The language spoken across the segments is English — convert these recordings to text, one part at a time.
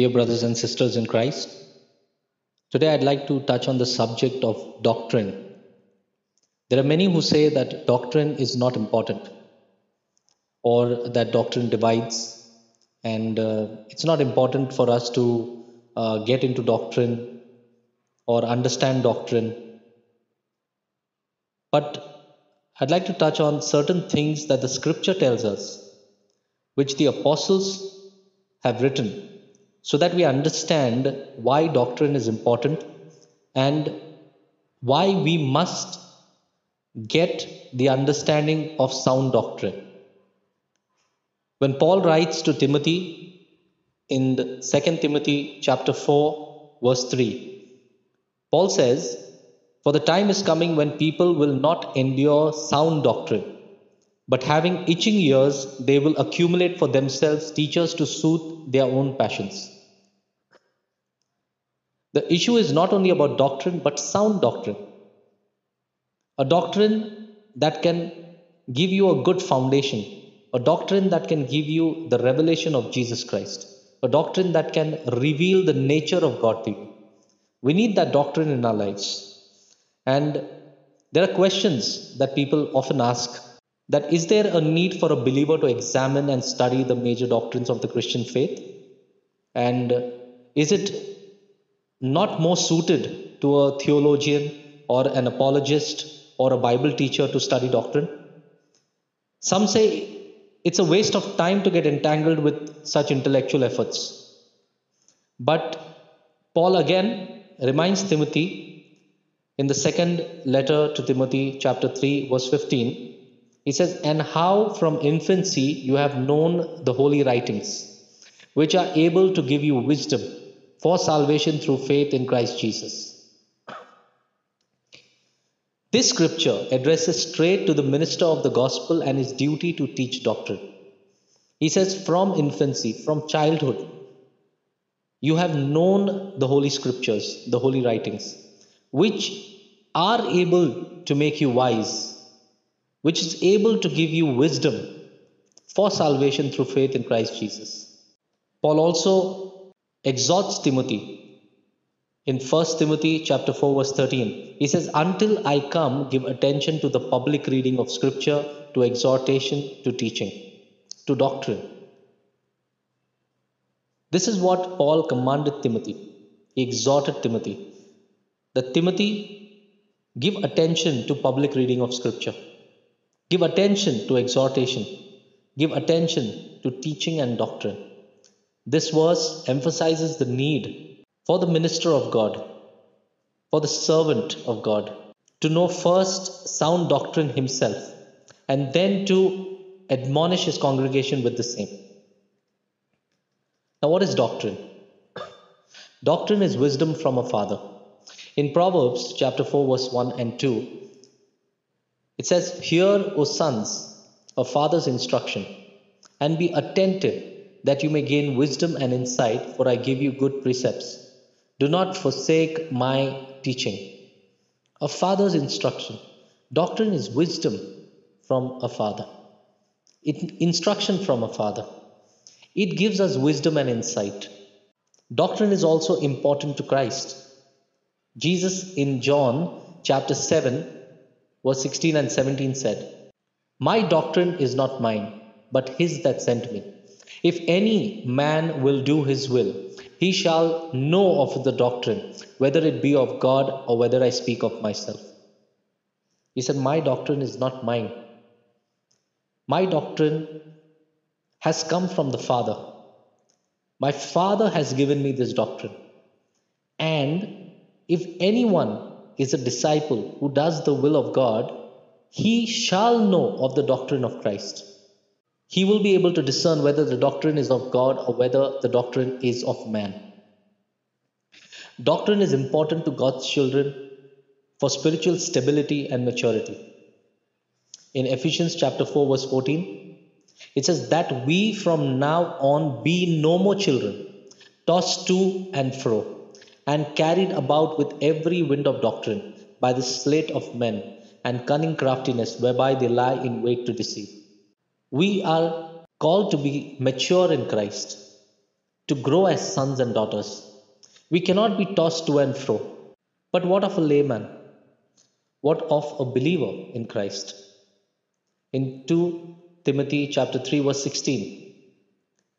Dear brothers and sisters in Christ, today I'd like to touch on the subject of doctrine. There are many who say that doctrine is not important or that doctrine divides and uh, it's not important for us to uh, get into doctrine or understand doctrine. But I'd like to touch on certain things that the scripture tells us, which the apostles have written so that we understand why doctrine is important and why we must get the understanding of sound doctrine. When Paul writes to Timothy in the 2 Timothy chapter 4 verse 3, Paul says, For the time is coming when people will not endure sound doctrine but having itching ears, they will accumulate for themselves teachers to soothe their own passions. The issue is not only about doctrine, but sound doctrine. A doctrine that can give you a good foundation, a doctrine that can give you the revelation of Jesus Christ, a doctrine that can reveal the nature of God to you. We need that doctrine in our lives. And there are questions that people often ask that is there a need for a believer to examine and study the major doctrines of the Christian faith? And is it not more suited to a theologian or an apologist or a Bible teacher to study doctrine? Some say it's a waste of time to get entangled with such intellectual efforts. But Paul again reminds Timothy in the second letter to Timothy, chapter 3, verse 15 he says, And how from infancy you have known the holy writings, which are able to give you wisdom for salvation through faith in Christ Jesus. This scripture addresses straight to the minister of the gospel and his duty to teach doctrine. He says, From infancy, from childhood, you have known the holy scriptures, the holy writings, which are able to make you wise which is able to give you wisdom for salvation through faith in Christ Jesus. Paul also exhorts Timothy in 1 Timothy chapter 4 verse 13. He says, "Until I come, give attention to the public reading of scripture, to exhortation, to teaching, to doctrine." This is what Paul commanded Timothy. He exhorted Timothy that Timothy give attention to public reading of scripture Give attention to exhortation. Give attention to teaching and doctrine. This verse emphasizes the need for the minister of God, for the servant of God, to know first sound doctrine himself and then to admonish his congregation with the same. Now, what is doctrine? Doctrine is wisdom from a father. In Proverbs chapter 4, verse 1 and 2, it says, Hear, O sons, a father's instruction, and be attentive that you may gain wisdom and insight, for I give you good precepts. Do not forsake my teaching. A father's instruction. Doctrine is wisdom from a father, it, instruction from a father. It gives us wisdom and insight. Doctrine is also important to Christ. Jesus in John chapter 7 verse 16 and 17 said, My doctrine is not mine, but his that sent me. If any man will do his will, he shall know of the doctrine, whether it be of God or whether I speak of myself. He said, My doctrine is not mine. My doctrine has come from the Father. My Father has given me this doctrine. And if anyone is a disciple who does the will of God, he shall know of the doctrine of Christ. He will be able to discern whether the doctrine is of God or whether the doctrine is of man. Doctrine is important to God's children for spiritual stability and maturity. In Ephesians chapter 4 verse 14, it says that we from now on be no more children, tossed to and fro and carried about with every wind of doctrine by the sleight of men and cunning craftiness whereby they lie in wait to deceive. We are called to be mature in Christ, to grow as sons and daughters. We cannot be tossed to and fro. But what of a layman? What of a believer in Christ? In 2 Timothy chapter 3 verse 16,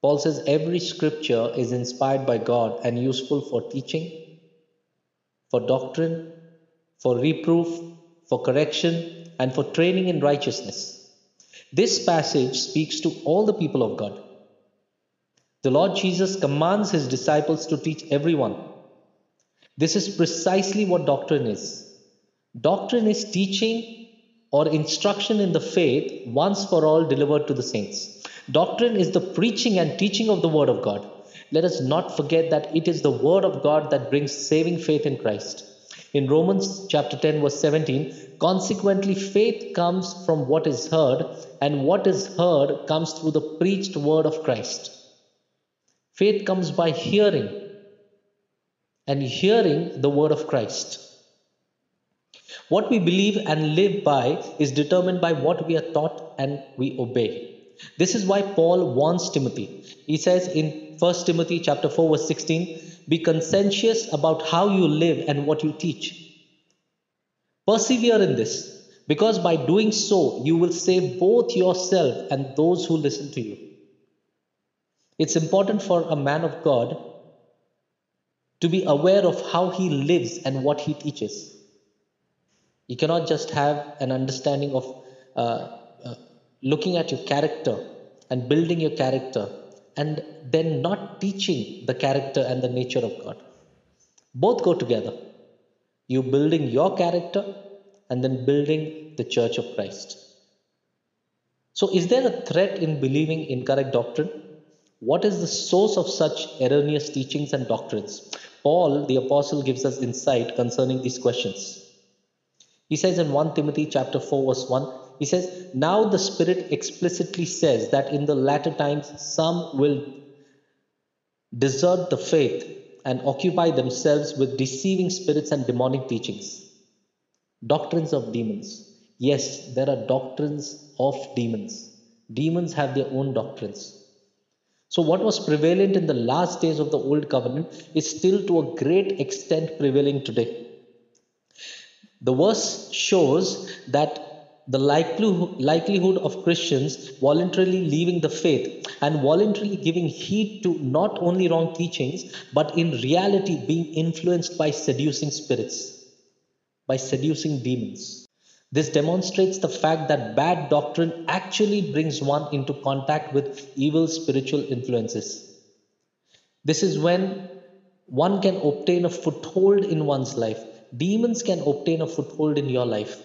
Paul says every scripture is inspired by God and useful for teaching, for doctrine, for reproof, for correction, and for training in righteousness. This passage speaks to all the people of God. The Lord Jesus commands his disciples to teach everyone. This is precisely what doctrine is. Doctrine is teaching or instruction in the faith once for all delivered to the saints. Doctrine is the preaching and teaching of the Word of God. Let us not forget that it is the Word of God that brings saving faith in Christ. In Romans chapter 10, verse 17, consequently, faith comes from what is heard, and what is heard comes through the preached Word of Christ. Faith comes by hearing, and hearing the Word of Christ. What we believe and live by is determined by what we are taught and we obey. This is why Paul warns Timothy. He says in 1 Timothy chapter 4 verse 16, be conscientious about how you live and what you teach. Persevere in this because by doing so you will save both yourself and those who listen to you. It's important for a man of God to be aware of how he lives and what he teaches. You cannot just have an understanding of uh, uh, looking at your character and building your character and then not teaching the character and the nature of God. Both go together. You building your character and then building the church of Christ. So, is there a threat in believing incorrect doctrine? What is the source of such erroneous teachings and doctrines? Paul, the apostle, gives us insight concerning these questions. He says in 1 Timothy chapter 4 verse 1, he says, Now the Spirit explicitly says that in the latter times some will desert the faith and occupy themselves with deceiving spirits and demonic teachings. Doctrines of demons. Yes, there are doctrines of demons. Demons have their own doctrines. So, what was prevalent in the last days of the Old Covenant is still to a great extent prevailing today. The verse shows that the likelihood of Christians voluntarily leaving the faith and voluntarily giving heed to not only wrong teachings, but in reality being influenced by seducing spirits, by seducing demons. This demonstrates the fact that bad doctrine actually brings one into contact with evil spiritual influences. This is when one can obtain a foothold in one's life. Demons can obtain a foothold in your life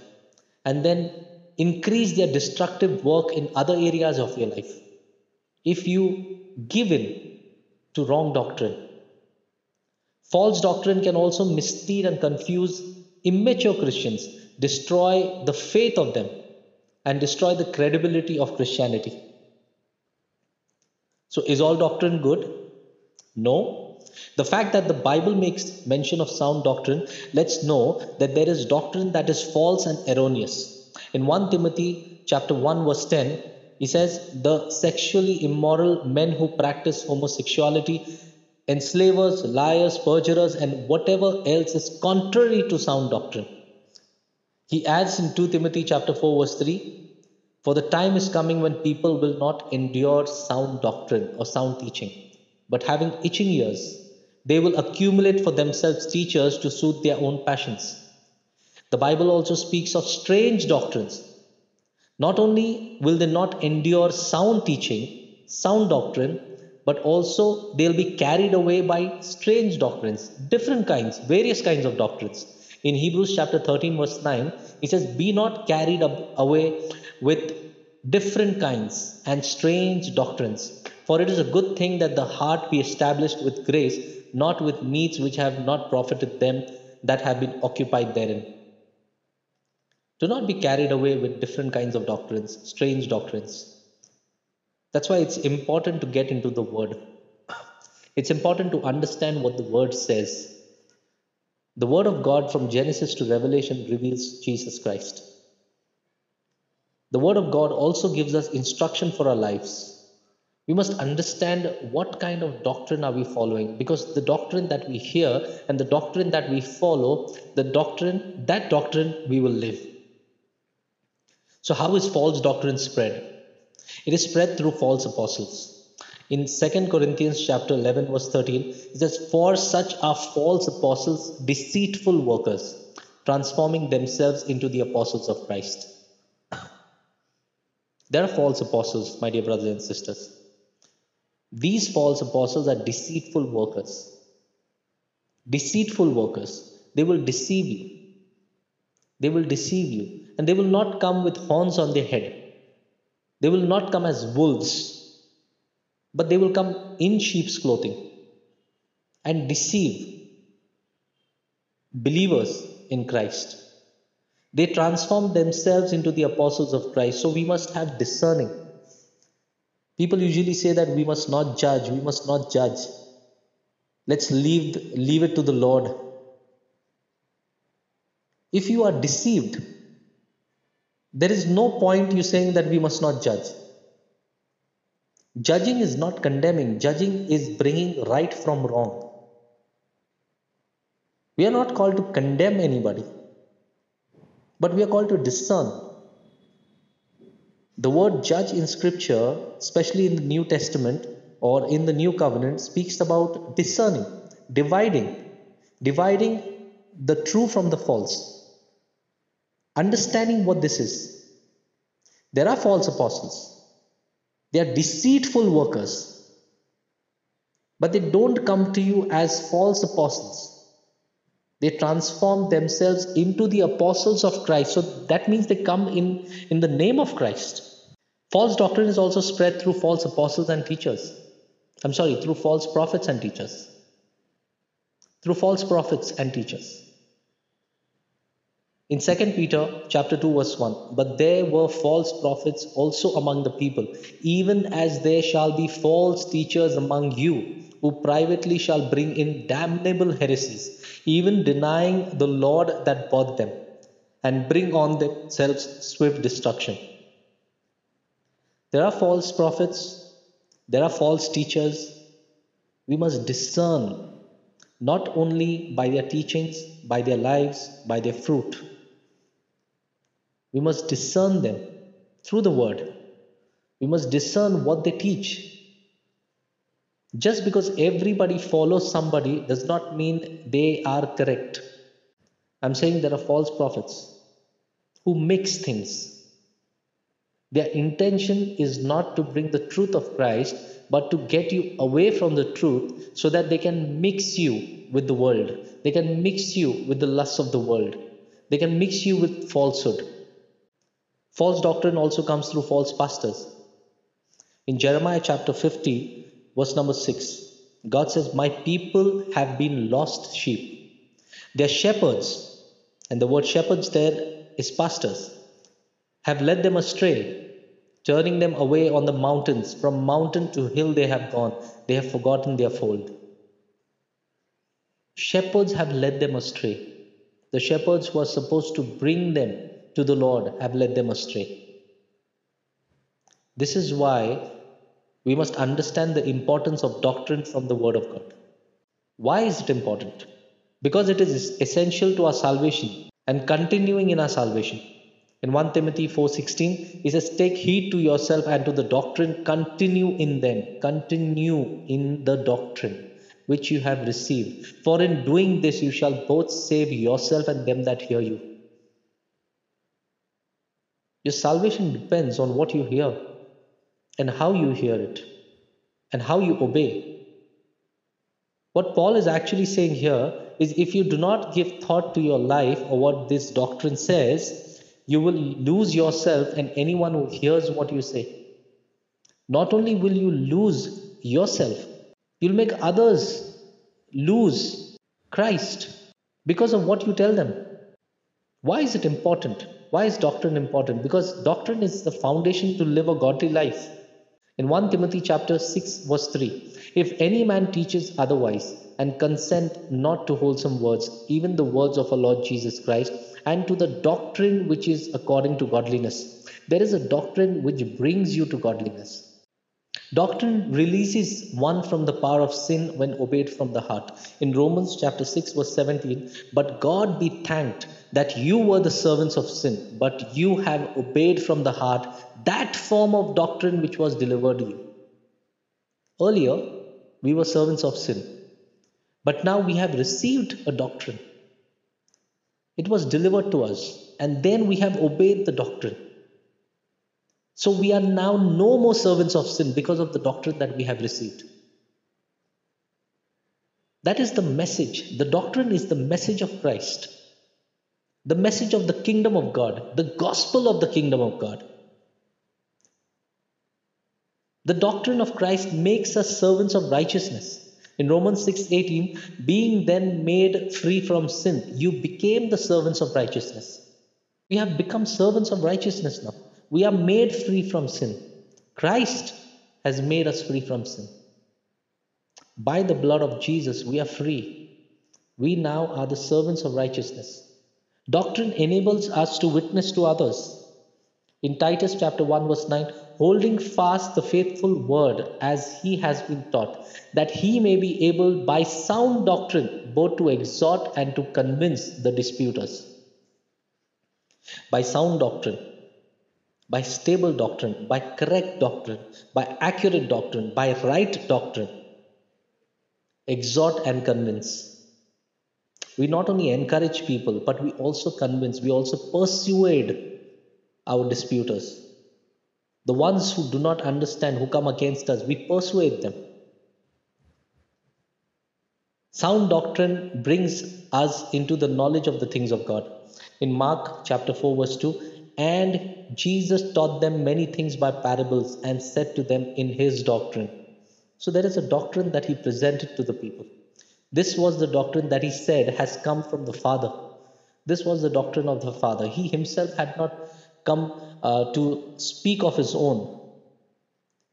and then increase their destructive work in other areas of your life. If you give in to wrong doctrine, false doctrine can also mislead and confuse immature Christians destroy the faith of them and destroy the credibility of Christianity. So, is all doctrine good? No. The fact that the Bible makes mention of sound doctrine lets know that there is doctrine that is false and erroneous. In 1 Timothy chapter 1 verse 10, he says, The sexually immoral men who practice homosexuality, enslavers, liars, perjurers, and whatever else is contrary to sound doctrine he adds in 2 Timothy chapter 4 verse 3, for the time is coming when people will not endure sound doctrine or sound teaching, but having itching ears, they will accumulate for themselves teachers to suit their own passions. The Bible also speaks of strange doctrines. Not only will they not endure sound teaching, sound doctrine, but also they'll be carried away by strange doctrines, different kinds, various kinds of doctrines. In Hebrews chapter 13, verse 9, he says, Be not carried away with different kinds and strange doctrines. For it is a good thing that the heart be established with grace, not with meats which have not profited them that have been occupied therein. Do not be carried away with different kinds of doctrines, strange doctrines. That's why it's important to get into the Word. It's important to understand what the Word says the Word of God from Genesis to Revelation reveals Jesus Christ. The Word of God also gives us instruction for our lives. We must understand what kind of doctrine are we following because the doctrine that we hear and the doctrine that we follow, the doctrine, that doctrine we will live. So, how is false doctrine spread? It is spread through false apostles. In 2 Corinthians chapter 11 verse 13, it says, For such are false apostles, deceitful workers, transforming themselves into the apostles of Christ. There are false apostles, my dear brothers and sisters. These false apostles are deceitful workers. Deceitful workers. They will deceive you. They will deceive you. And they will not come with horns on their head. They will not come as wolves, but they will come in sheep's clothing and deceive believers in Christ. They transform themselves into the apostles of Christ. So we must have discerning. People usually say that we must not judge, we must not judge. Let's leave, leave it to the Lord. If you are deceived, there is no point you saying that we must not judge. Judging is not condemning, judging is bringing right from wrong. We are not called to condemn anybody, but we are called to discern. The word judge in scripture, especially in the New Testament or in the New Covenant, speaks about discerning, dividing, dividing the true from the false. Understanding what this is. There are false apostles, they are deceitful workers, but they don't come to you as false apostles. They transform themselves into the apostles of Christ. So that means they come in, in the name of Christ. False doctrine is also spread through false apostles and teachers. I'm sorry, through false prophets and teachers. Through false prophets and teachers. In 2 Peter chapter 2 verse 1, but there were false prophets also among the people, even as there shall be false teachers among you, who privately shall bring in damnable heresies, even denying the Lord that bought them, and bring on themselves swift destruction. There are false prophets, there are false teachers. We must discern not only by their teachings, by their lives, by their fruit. We must discern them through the word. We must discern what they teach. Just because everybody follows somebody does not mean they are correct. I'm saying there are false prophets who mix things their intention is not to bring the truth of Christ, but to get you away from the truth so that they can mix you with the world. They can mix you with the lusts of the world. They can mix you with falsehood. False doctrine also comes through false pastors. In Jeremiah chapter 50, verse number 6, God says, My people have been lost sheep. They're shepherds, and the word shepherds there is pastors have led them astray, turning them away on the mountains. From mountain to hill they have gone, they have forgotten their fold. Shepherds have led them astray. The shepherds who are supposed to bring them to the Lord have led them astray. This is why we must understand the importance of doctrine from the Word of God. Why is it important? Because it is essential to our salvation and continuing in our salvation. In 1 Timothy 4:16, he says, "Take heed to yourself and to the doctrine, continue in them, continue in the doctrine which you have received. For in doing this you shall both save yourself and them that hear you." Your salvation depends on what you hear and how you hear it and how you obey. What Paul is actually saying here is if you do not give thought to your life or what this doctrine says, you will lose yourself and anyone who hears what you say. Not only will you lose yourself, you'll make others lose Christ because of what you tell them. Why is it important? Why is doctrine important? Because doctrine is the foundation to live a godly life. In 1 Timothy chapter 6 verse 3, if any man teaches otherwise and consent not to wholesome words, even the words of our Lord Jesus Christ, and to the doctrine which is according to godliness. There is a doctrine which brings you to godliness. Doctrine releases one from the power of sin when obeyed from the heart. In Romans chapter 6 verse 17, but God be thanked that you were the servants of sin, but you have obeyed from the heart that form of doctrine which was delivered to you. Earlier, we were servants of sin, but now we have received a doctrine. It was delivered to us, and then we have obeyed the doctrine. So we are now no more servants of sin because of the doctrine that we have received. That is the message. The doctrine is the message of Christ, the message of the kingdom of God, the gospel of the kingdom of God. The doctrine of Christ makes us servants of righteousness. In Romans 6:18, being then made free from sin, you became the servants of righteousness. We have become servants of righteousness now. We are made free from sin. Christ has made us free from sin. By the blood of Jesus, we are free. We now are the servants of righteousness. Doctrine enables us to witness to others. In Titus chapter 1, verse 9, holding fast the faithful word as he has been taught, that he may be able by sound doctrine both to exhort and to convince the disputers. By sound doctrine, by stable doctrine, by correct doctrine, by accurate doctrine, by right doctrine. Exhort and convince. We not only encourage people, but we also convince, we also persuade our disputers. The ones who do not understand, who come against us, we persuade them. Sound doctrine brings us into the knowledge of the things of God. In Mark chapter 4, verse 2, and Jesus taught them many things by parables and said to them in his doctrine. So there is a doctrine that he presented to the people. This was the doctrine that he said has come from the Father. This was the doctrine of the Father. He himself had not come uh, to speak of his own,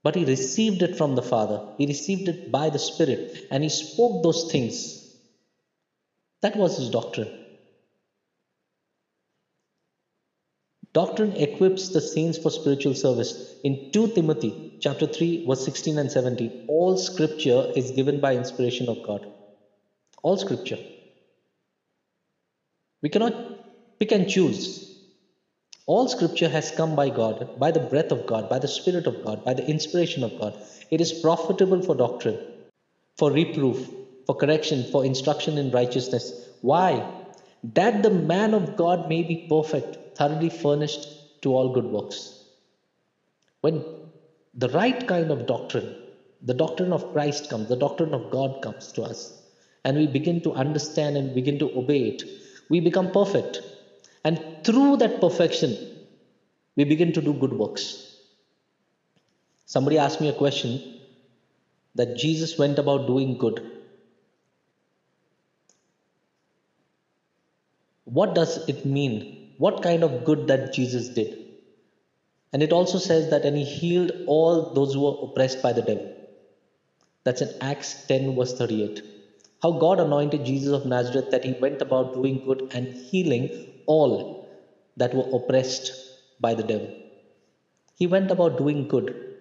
but he received it from the Father. He received it by the Spirit and he spoke those things. That was his doctrine. Doctrine equips the saints for spiritual service. In 2 Timothy chapter 3 verse 16 and 17, all scripture is given by inspiration of God. All scripture. We cannot pick and choose. All scripture has come by God, by the breath of God, by the Spirit of God, by the inspiration of God. It is profitable for doctrine, for reproof, for correction, for instruction in righteousness. Why? That the man of God may be perfect, thoroughly furnished to all good works. When the right kind of doctrine, the doctrine of Christ comes, the doctrine of God comes to us, and we begin to understand and begin to obey it, we become perfect. And through that perfection, we begin to do good works. Somebody asked me a question that Jesus went about doing good. What does it mean what kind of good that Jesus did. And it also says that, and he healed all those who were oppressed by the devil. That's in Acts 10, verse 38. How God anointed Jesus of Nazareth that he went about doing good and healing all that were oppressed by the devil. He went about doing good.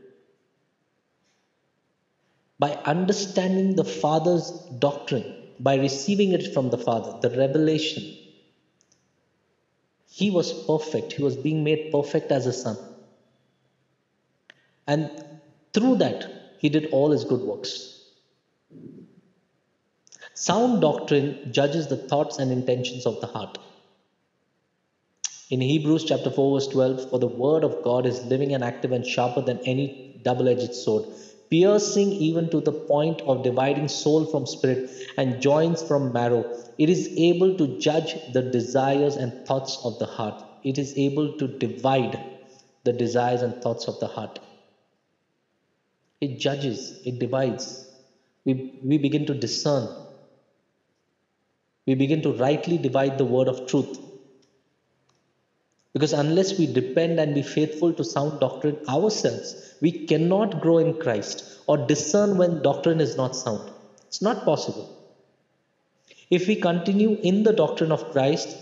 By understanding the Father's doctrine, by receiving it from the Father, the revelation, he was perfect. He was being made perfect as a son. And through that, he did all his good works. Sound doctrine judges the thoughts and intentions of the heart. In Hebrews chapter 4, verse 12, for the word of God is living and active and sharper than any double edged sword, piercing even to the point of dividing soul from spirit and joints from marrow. It is able to judge the desires and thoughts of the heart. It is able to divide the desires and thoughts of the heart. It judges, it divides. We, we begin to discern. We begin to rightly divide the word of truth because unless we depend and be faithful to sound doctrine ourselves, we cannot grow in Christ or discern when doctrine is not sound. It's not possible. If we continue in the doctrine of Christ,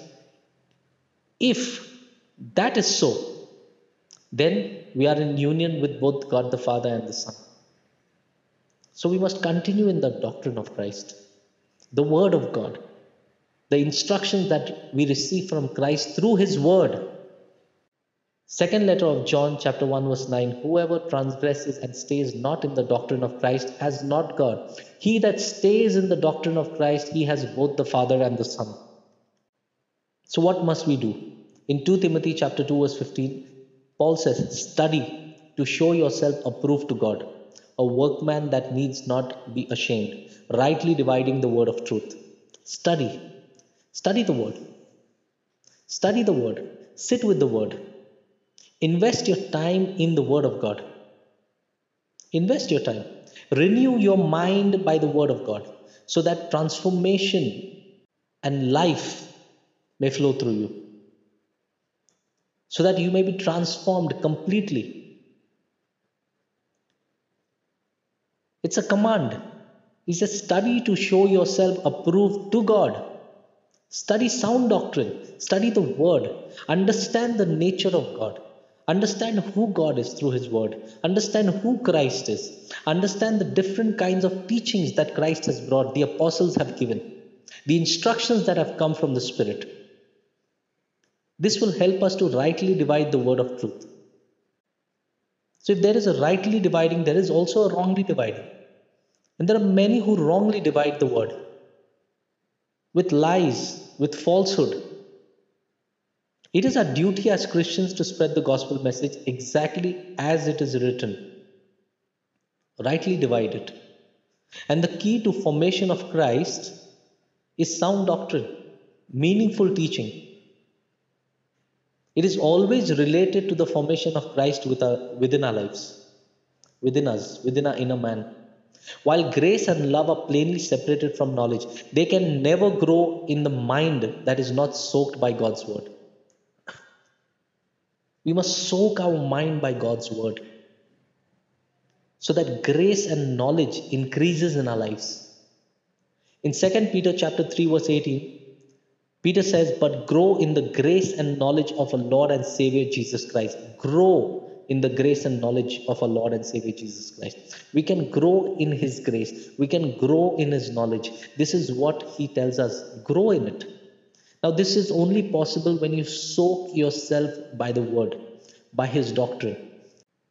if that is so, then we are in union with both God the Father and the Son. So we must continue in the doctrine of Christ, the Word of God, the instructions that we receive from Christ through His Word. Second letter of John, chapter 1, verse 9 Whoever transgresses and stays not in the doctrine of Christ has not God. He that stays in the doctrine of Christ, he has both the Father and the Son. So, what must we do? In 2 Timothy chapter 2, verse 15, Paul says, Study to show yourself approved to God, a workman that needs not be ashamed, rightly dividing the word of truth. Study. Study the word. Study the word. Sit with the word. Invest your time in the word of God. Invest your time. Renew your mind by the word of God so that transformation and life may flow through you. So that you may be transformed completely. It's a command. It's a study to show yourself approved to God. Study sound doctrine. Study the word. Understand the nature of God. Understand who God is through His Word. Understand who Christ is. Understand the different kinds of teachings that Christ has brought, the apostles have given, the instructions that have come from the Spirit. This will help us to rightly divide the word of truth. So, if there is a rightly dividing, there is also a wrongly dividing. And there are many who wrongly divide the word with lies, with falsehood. It is our duty as Christians to spread the gospel message exactly as it is written. Rightly divided. And the key to formation of Christ is sound doctrine, meaningful teaching. It is always related to the formation of Christ within our lives, within us, within our inner man. While grace and love are plainly separated from knowledge, they can never grow in the mind that is not soaked by God's word. We must soak our mind by God's word so that grace and knowledge increases in our lives. In 2 Peter chapter 3 verse 18, Peter says, "But grow in the grace and knowledge of our Lord and Savior Jesus Christ." Grow in the grace and knowledge of our Lord and Savior Jesus Christ. We can grow in His grace. We can grow in His knowledge. This is what He tells us. Grow in it. Now, this is only possible when you soak yourself by the word, by his doctrine.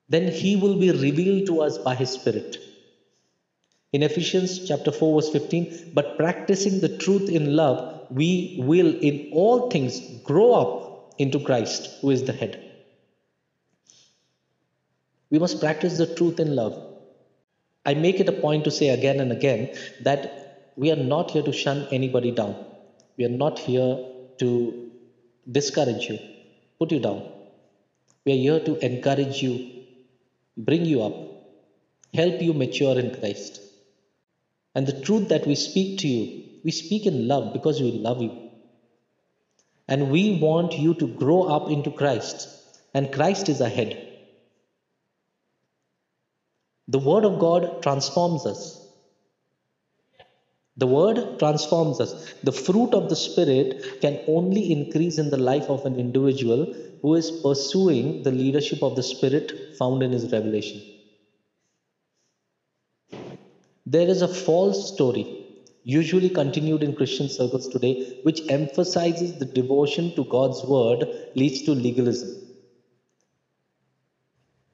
Then he will be revealed to us by his spirit. In Ephesians chapter 4, verse 15, but practicing the truth in love, we will in all things grow up into Christ, who is the head. We must practice the truth in love. I make it a point to say again and again that we are not here to shun anybody down. We are not here to discourage you, put you down. We are here to encourage you, bring you up, help you mature in Christ. And the truth that we speak to you, we speak in love because we love you. And we want you to grow up into Christ, and Christ is ahead. The Word of God transforms us. The word transforms us. The fruit of the Spirit can only increase in the life of an individual who is pursuing the leadership of the Spirit found in his revelation. There is a false story, usually continued in Christian circles today, which emphasizes the devotion to God's word leads to legalism.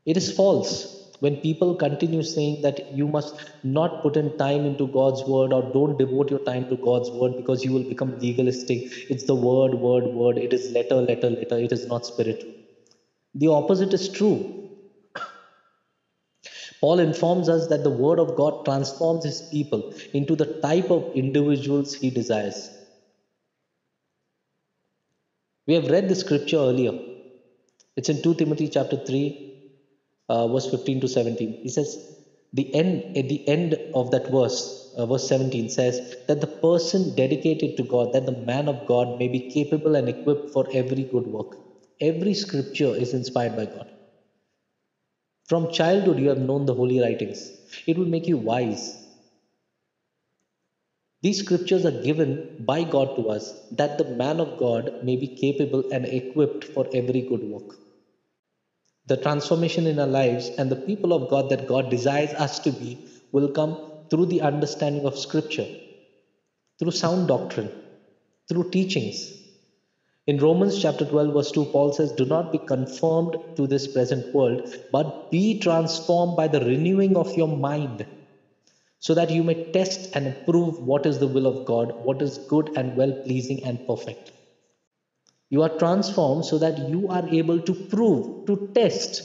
It is false when people continue saying that you must not put in time into God's word or don't devote your time to God's word because you will become legalistic. It's the word, word, word. It is letter, letter, letter. It is not spiritual. The opposite is true. Paul informs us that the word of God transforms his people into the type of individuals he desires. We have read the scripture earlier. It's in 2 Timothy chapter 3 uh, verse 15 to 17. He says, the end at the end of that verse, uh, verse 17 says that the person dedicated to God, that the man of God may be capable and equipped for every good work. Every scripture is inspired by God. From childhood, you have known the holy writings. It will make you wise. These scriptures are given by God to us that the man of God may be capable and equipped for every good work the transformation in our lives and the people of God that God desires us to be will come through the understanding of Scripture, through sound doctrine, through teachings. In Romans chapter 12, verse 2, Paul says, Do not be conformed to this present world, but be transformed by the renewing of your mind, so that you may test and approve what is the will of God, what is good and well pleasing and perfect. You are transformed so that you are able to prove, to test,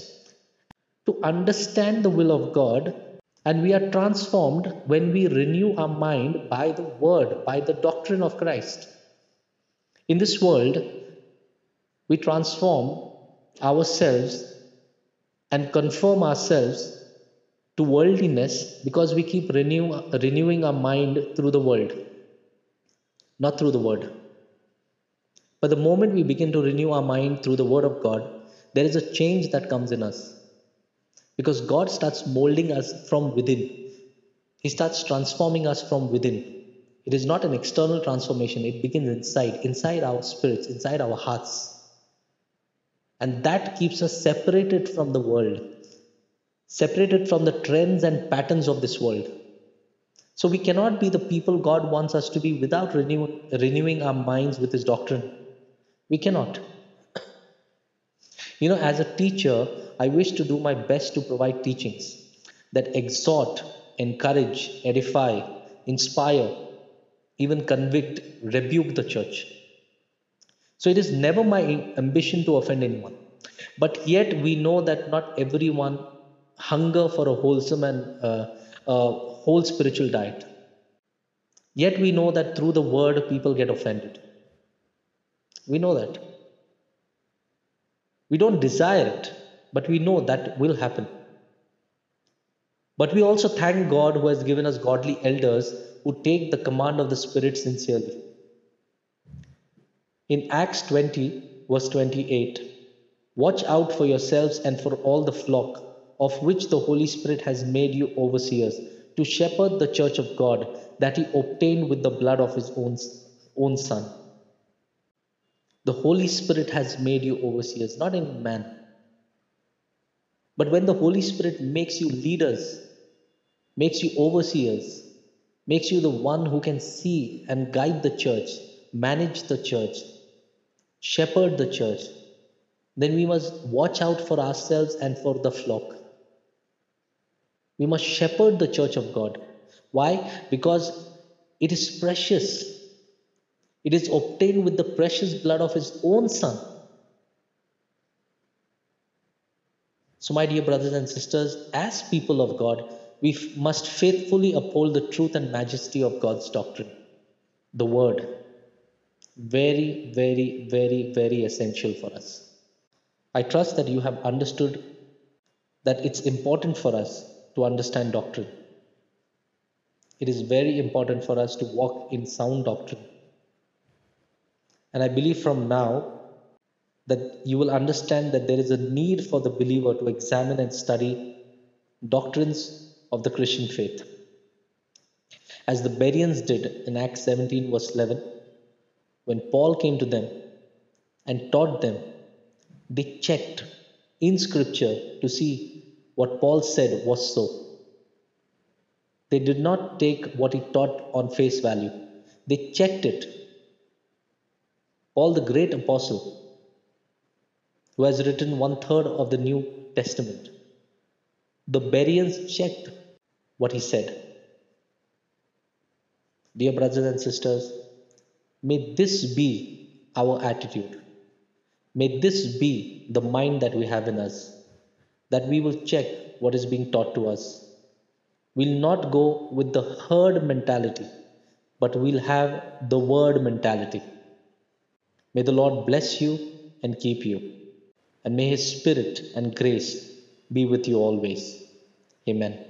to understand the will of God. And we are transformed when we renew our mind by the word, by the doctrine of Christ. In this world, we transform ourselves and conform ourselves to worldliness because we keep renew, renewing our mind through the world, not through the word. But the moment we begin to renew our mind through the Word of God, there is a change that comes in us. Because God starts molding us from within, He starts transforming us from within. It is not an external transformation, it begins inside, inside our spirits, inside our hearts. And that keeps us separated from the world, separated from the trends and patterns of this world. So we cannot be the people God wants us to be without renew, renewing our minds with His doctrine. We cannot. You know, as a teacher, I wish to do my best to provide teachings that exhort, encourage, edify, inspire, even convict, rebuke the church. So it is never my ambition to offend anyone. But yet we know that not everyone hunger for a wholesome and uh, whole spiritual diet. Yet we know that through the word people get offended. We know that. We don't desire it, but we know that will happen. But we also thank God who has given us godly elders who take the command of the Spirit sincerely. In Acts 20, verse 28, watch out for yourselves and for all the flock of which the Holy Spirit has made you overseers to shepherd the church of God that he obtained with the blood of his own, own Son. The Holy Spirit has made you overseers, not in man. But when the Holy Spirit makes you leaders, makes you overseers, makes you the one who can see and guide the church, manage the church, shepherd the church, then we must watch out for ourselves and for the flock. We must shepherd the church of God. Why? Because it is precious it is obtained with the precious blood of his own son. So, my dear brothers and sisters, as people of God, we f- must faithfully uphold the truth and majesty of God's doctrine, the Word. Very, very, very, very essential for us. I trust that you have understood that it's important for us to understand doctrine. It is very important for us to walk in sound doctrine. And I believe from now that you will understand that there is a need for the believer to examine and study doctrines of the Christian faith. As the Bereans did in Acts 17, verse 11, when Paul came to them and taught them, they checked in Scripture to see what Paul said was so. They did not take what he taught on face value, they checked it Paul, the great apostle, who has written one third of the New Testament, the Bereans checked what he said. Dear brothers and sisters, may this be our attitude. May this be the mind that we have in us, that we will check what is being taught to us. We'll not go with the herd mentality, but we'll have the word mentality. May the Lord bless you and keep you, and may His Spirit and grace be with you always. Amen.